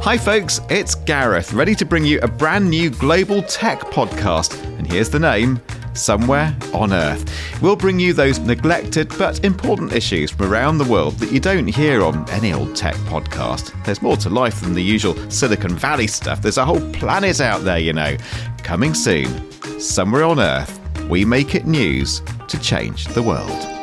Hi, folks, it's Gareth, ready to bring you a brand new global tech podcast. And here's the name Somewhere on Earth. We'll bring you those neglected but important issues from around the world that you don't hear on any old tech podcast. There's more to life than the usual Silicon Valley stuff, there's a whole planet out there, you know. Coming soon, Somewhere on Earth, we make it news to change the world.